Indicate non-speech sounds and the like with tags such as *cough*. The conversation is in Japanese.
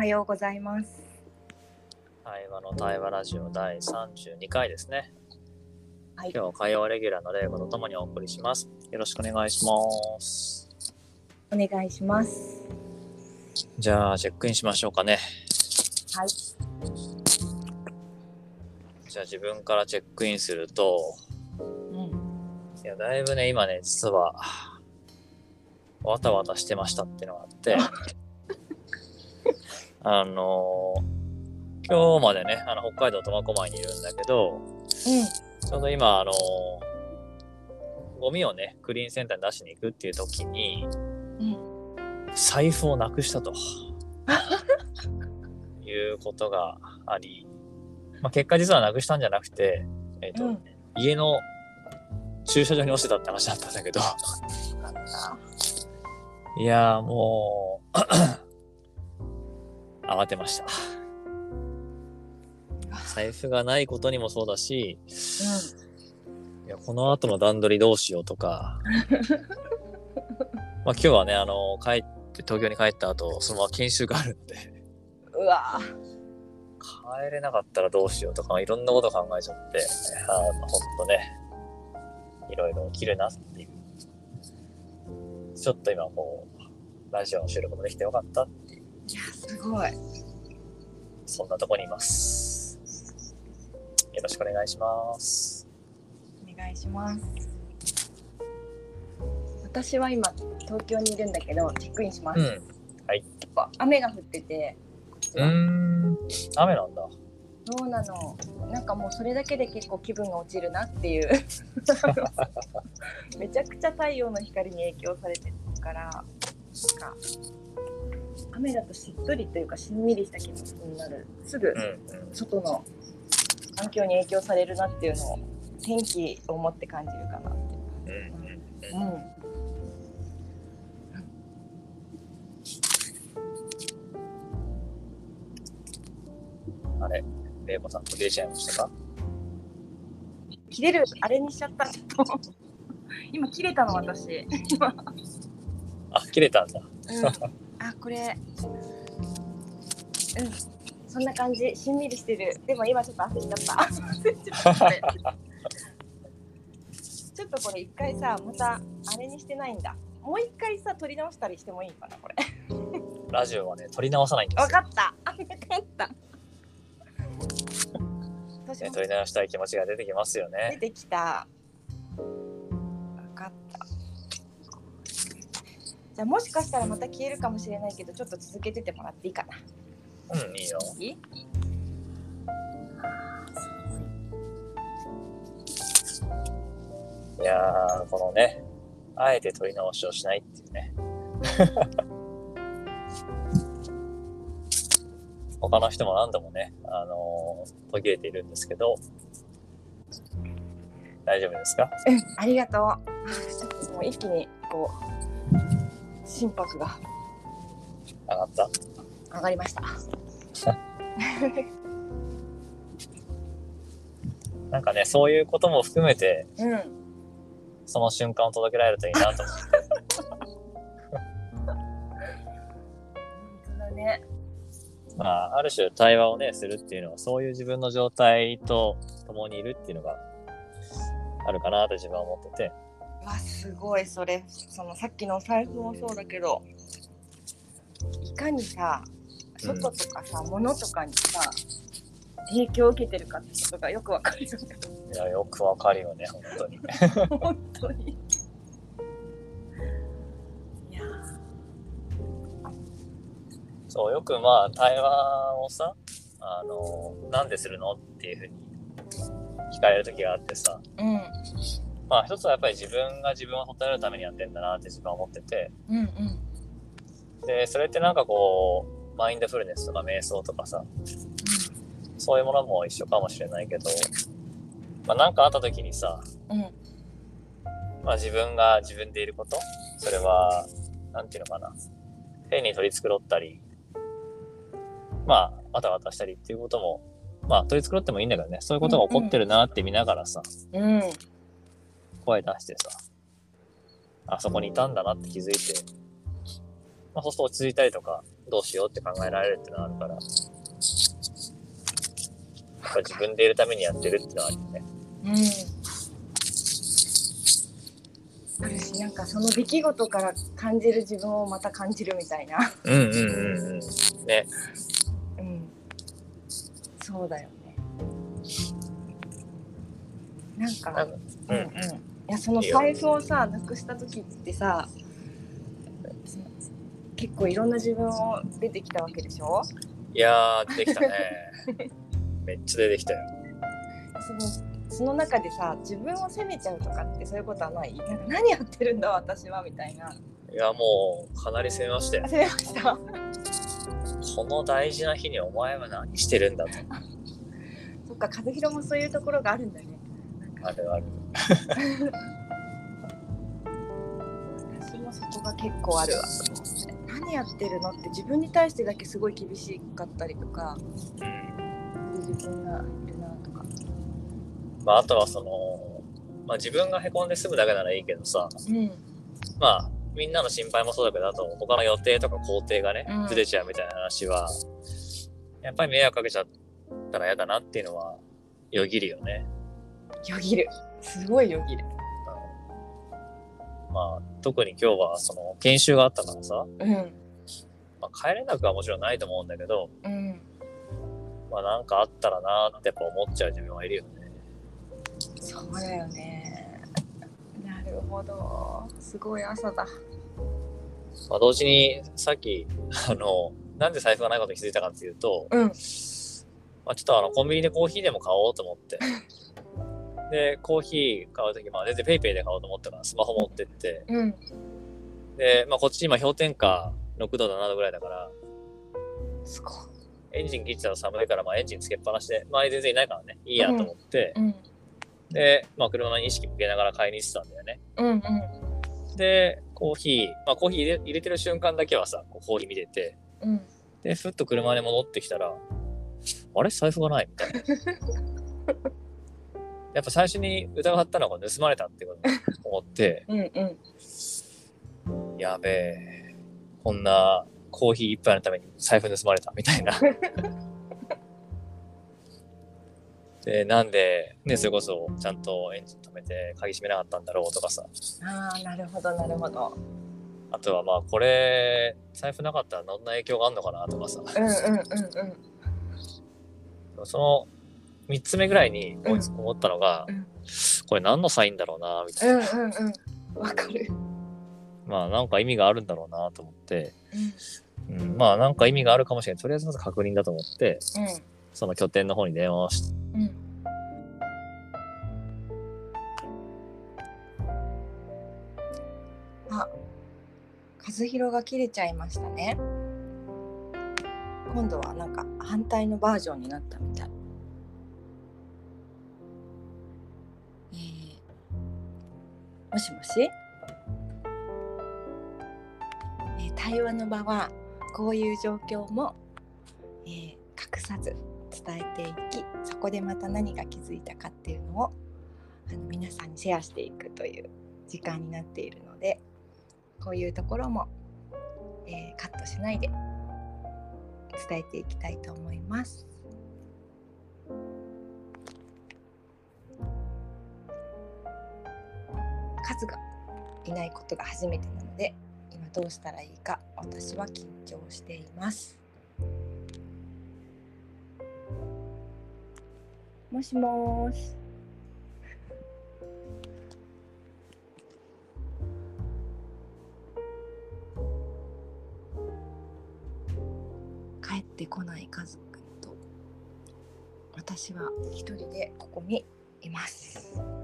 はようございます。対話の対話ラジオ第32回ですね。はい今日は火曜レギュラーのレイコとともにお送りします。よろしくお願いします。お願いします。じゃあ、チェックインしましょうかね。はい。じゃあ、自分からチェックインすると、うん。いや、だいぶね、今ね、実は、わたわたしてましたっていうのがあって、*laughs* あの今日までね、あの北海道苫小牧にいるんだけど、ちょうど今、あのゴミをね、クリーンセンターに出しに行くっていう時に、うん。財布をなくしたと *laughs* いうことがあり、まあ、結果実はなくしたんじゃなくて、えっ、と、うん。家の駐車場に落ちてたって話だったんだけど、いやーもう、慌てました。財布がないことにもそうだし、いやこの後の段取りどうしようとか、*laughs* まあ今日はね、あの、帰って、東京に帰った後、そのまま研修があるので、うん。うわ帰れなかったらどうしようとか、いろんなこと考えちゃって、あの、ほんとね、いろいろ起きるなっていう。ちょっと今こう、ラジオの収録もできてよかったっていう、すごい。そんなとこにいます。よろしくお願いします。お願いします。私は今、東京にいるんだけど、チェックインします。うん。雨が降ってて、うん。雨なんだ。そうなの？なんかもうそれだけで結構気分が落ちるなっていう。*laughs* めちゃくちゃ太陽の光に影響されてるから、なんか雨だとしっとりというかしんみりした気持ちになる。すぐ。外の環境に影響されるなっていうのを天気を持って感じるかなって。うんうんうん。うん。あれ、レイコさん途切れちゃいましたか？切れるあれにしちゃった。*laughs* 今切れたの私。今。あ、切れたんだ。うん、あこれ。うん。そんな感じ。しんみりしてる。でも今ちょっと焦っちゃった。*laughs* ちょっとこれ一回さまたあれにしてないんだ。もう一回さ撮り直したりしてもいいかなこれ。ラジオはね、撮り直さないんですよ。分かった。あ分かった。どうしね、ます撮り直したい気持ちが出てきますよ出ね。てきた。分かったじゃあもしかしたらまた消えるかもしれないけどちょっと続けててもらっていいかなうん、いいよ。いいいやー、このね、あえて撮り直しをしないっていうね。*laughs* 他の人も何度もね、あのー途切れているんですけど、大丈夫ですか？うん、ありがとう。ちょっともう一気にこう心拍が上がった？上がりました。*laughs* なんかね、そういうことも含めて、うん、本その瞬間を届けられるといいなと思って。当だね。まあ、ある種対話をね、するっていうのは、そういう自分の状態と共にいるっていうのがあるかなと自分は思ってて。わすごいそれそのさっきのお財布もそうだけどいかにさ外とかさ、物とかにさ影響を受けてるかってことがよくわかるよね。いや、よくわかるよね、本当に。*laughs* 本当に。いやそう、よくまあ、対話をさ、あの、なんでするの？っていうふうに聞かれる時があってさ、ーうんまあ、一つはやっぱり自分が自分を整えるためにやってんだなって自分は思ってて、うんうん。で、それってなんかこう、マインドフルネスとか瞑想とかさ、そういうものも一緒かもしれないけど、まあ、なんかあった時にさ、うん。まあ、自分が自分でいること、それは、なんていうのかな、変に取り繕ったり、まあ、わたわたしたりっていうことも、まあ、取り繕ってもいいんだけどね、そういうことが起こってるなって見ながらさ、うん。うん声出してさ、あそこにいたんだなって気づいて、まあ、そうすると落ち着いたりとか、どうしようって考えられるっていうのはあるから、やっぱ自分でいるためにやってるっていうのはあるよね。うん。あるしなんかその出来事から感じる自分をまた感じるみたいな。うんうんうんうん。ね。うん。そうだよね。なんかうんうん、いやその財布をさなくした時ってさ結構いろんな自分を出てきたわけでしょ？いやー、できたね。*laughs* めっちゃ出てきたよ。そのその中でさ自分を責めちゃうとかってそういうことはない？何やってるんだ私はみたいないや、もう、かなり攻めましたよあ。責めました？この大事な日にお前は何してるんだと。*laughs* そっか和弘もそういうところがあるんだねあるある。私もそこが結構あるわ何やってるのって自分に対してだけすごい厳しかったりとかうん。自分がいるなとかまあ、あとはその、まあ自分が凹んで済むだけならいいけどさ、うんまあ、みんなの心配もそうだけど、あと他の予定とか工程がねうん、ずれちゃうみたいな話は、やっぱり迷惑かけちゃったら嫌だなっていうのは、よぎるよね。よぎる。すごいよぎる。うんまあ、特に今日はその研修があったからさ、うん。まあ、帰れなくはもちろんないと思うんだけど、うん。まあなんかあったらなってやっぱ思っちゃう自分はいるよね。そうだよね。なるほど。すごい朝だ。まあ同時にさっき、あの、なんで財布がないことに気づいたかっていうと、うん。まあちょっとあのコンビニでコーヒーでも買おうと思って。*laughs* で、コーヒー買うとき、まあ全然ペイペイで買おうと思ったからスマホ持ってって、うん。で、まあこっち今氷点下6度7度ぐらいだから、すごい。エンジン切ってたら寒いから、まあエンジンつけっぱなしで、まあ全然いないからね、いいやと思って、うんで、まあ車に意識向けながら買いに行ってたんだよね。うんうん。で、コーヒー、まあコーヒー入れ入れてる瞬間だけはさ、こうコーヒー見てて、うん。で、ふっと車に戻ってきたら、あれ？財布がないみたいな。*laughs* やっぱ最初に疑ったのが盗まれたってことに思って、うんうんやべえ、こんなコーヒー一杯のために財布盗まれたみたいな。*laughs* で、なんで、ね、それこそちゃんとエンジン止めて鍵閉めなかったんだろうとかさ。ああなるほどなるほどあとはまあこれ、財布なかったらどんな影響があるのかなとかさ。うんうんうんうんその3つ目ぐらいに思ったのが、うん。これ何のサインだろうなみたいな、うんうんうん。わかる。まあなんか意味があるんだろうなと思って、うん。うん、まあなんか意味があるかもしれないとりあえずまず確認だと思ってうん。その拠点の方に電話をしてうん。あ、和弘が切れちゃいましたね。今度はなんか反対のバージョンになったみたい。もしもし、えー対話の場はこういう状況も、えー隠さず伝えていきそこでまた何が気づいたかっていうのをあの皆さんにシェアしていくという時間になっているのでこういうところも、えーカットしないで伝えていきたいと思います。数がいないことが初めてなので今どうしたらいいか私は緊張しています。もしもーし。帰ってこない家族と私は一人でここにいます。